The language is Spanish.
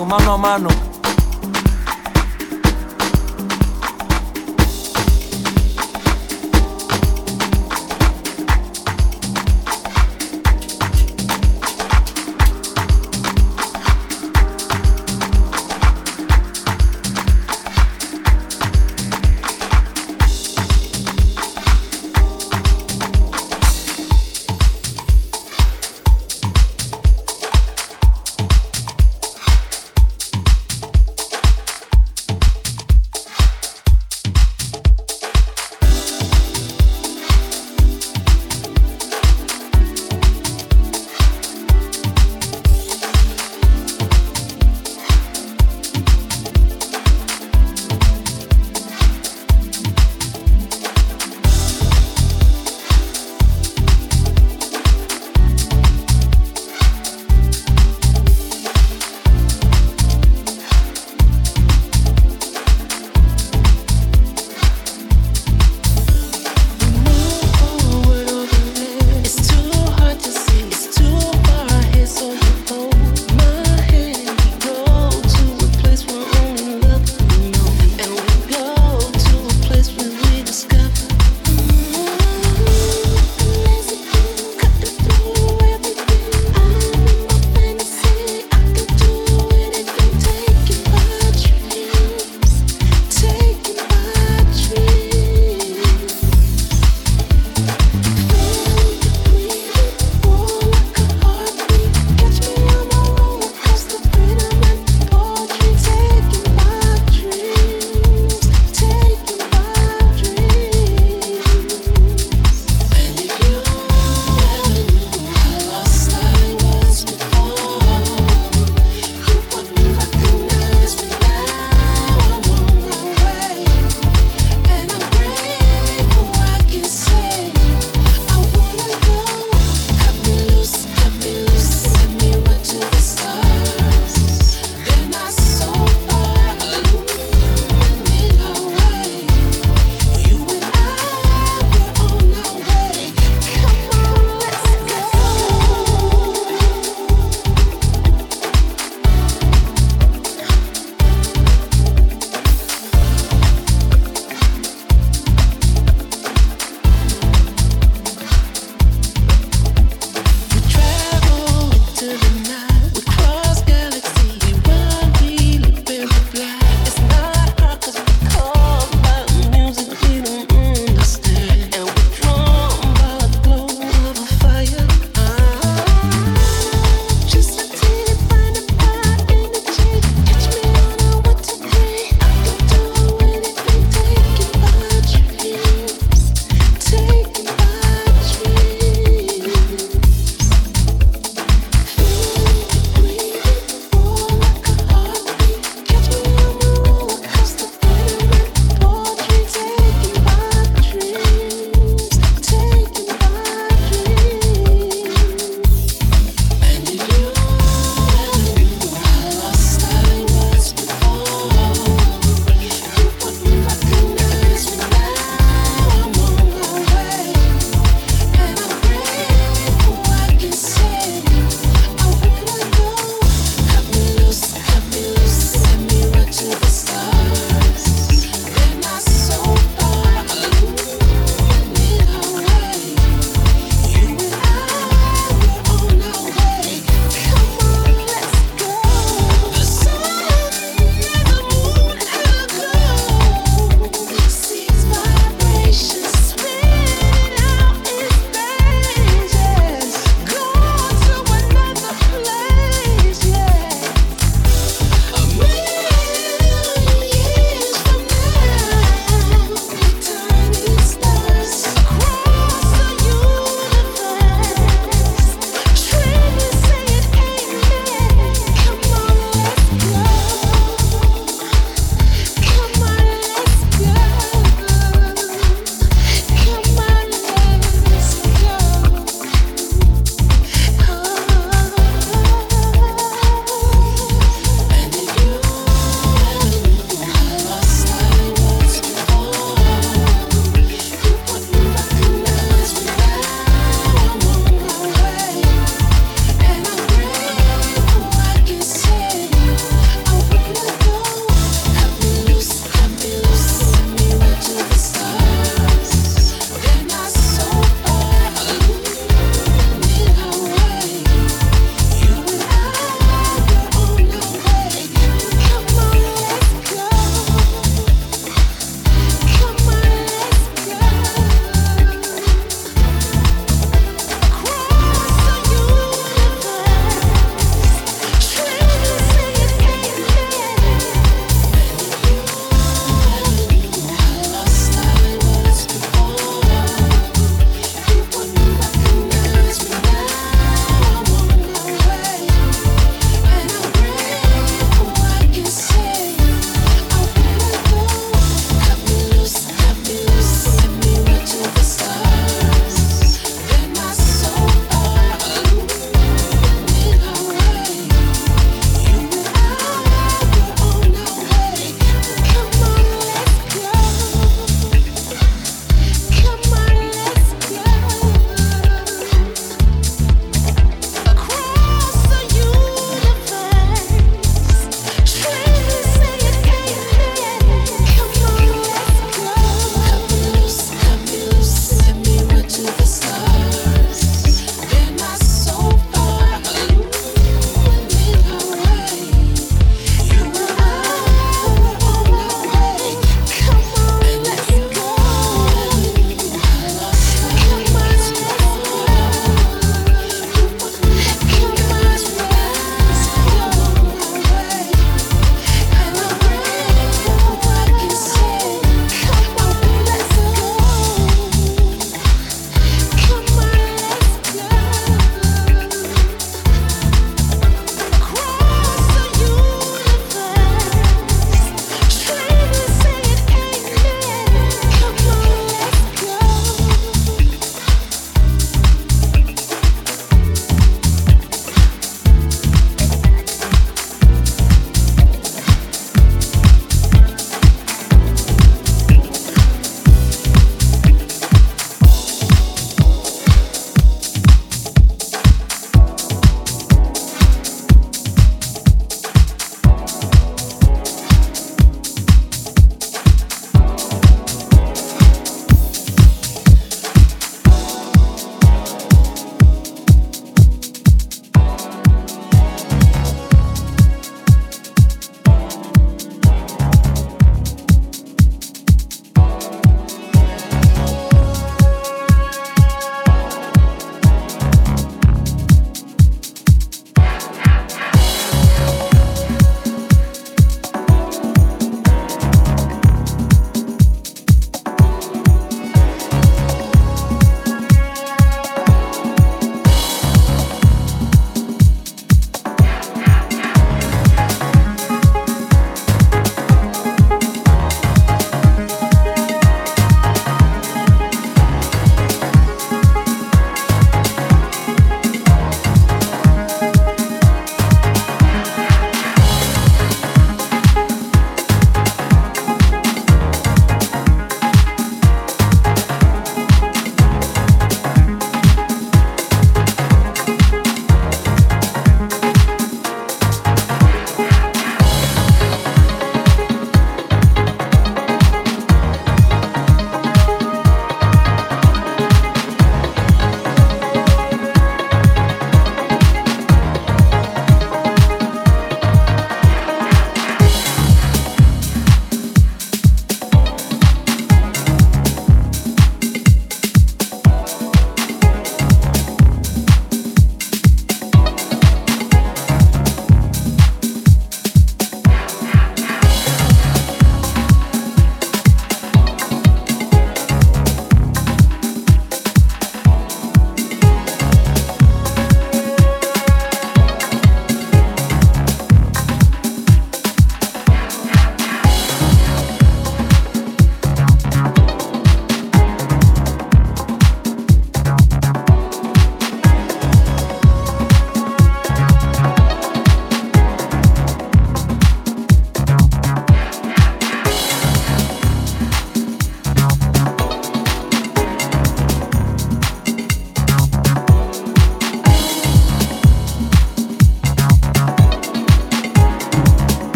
mano a mano.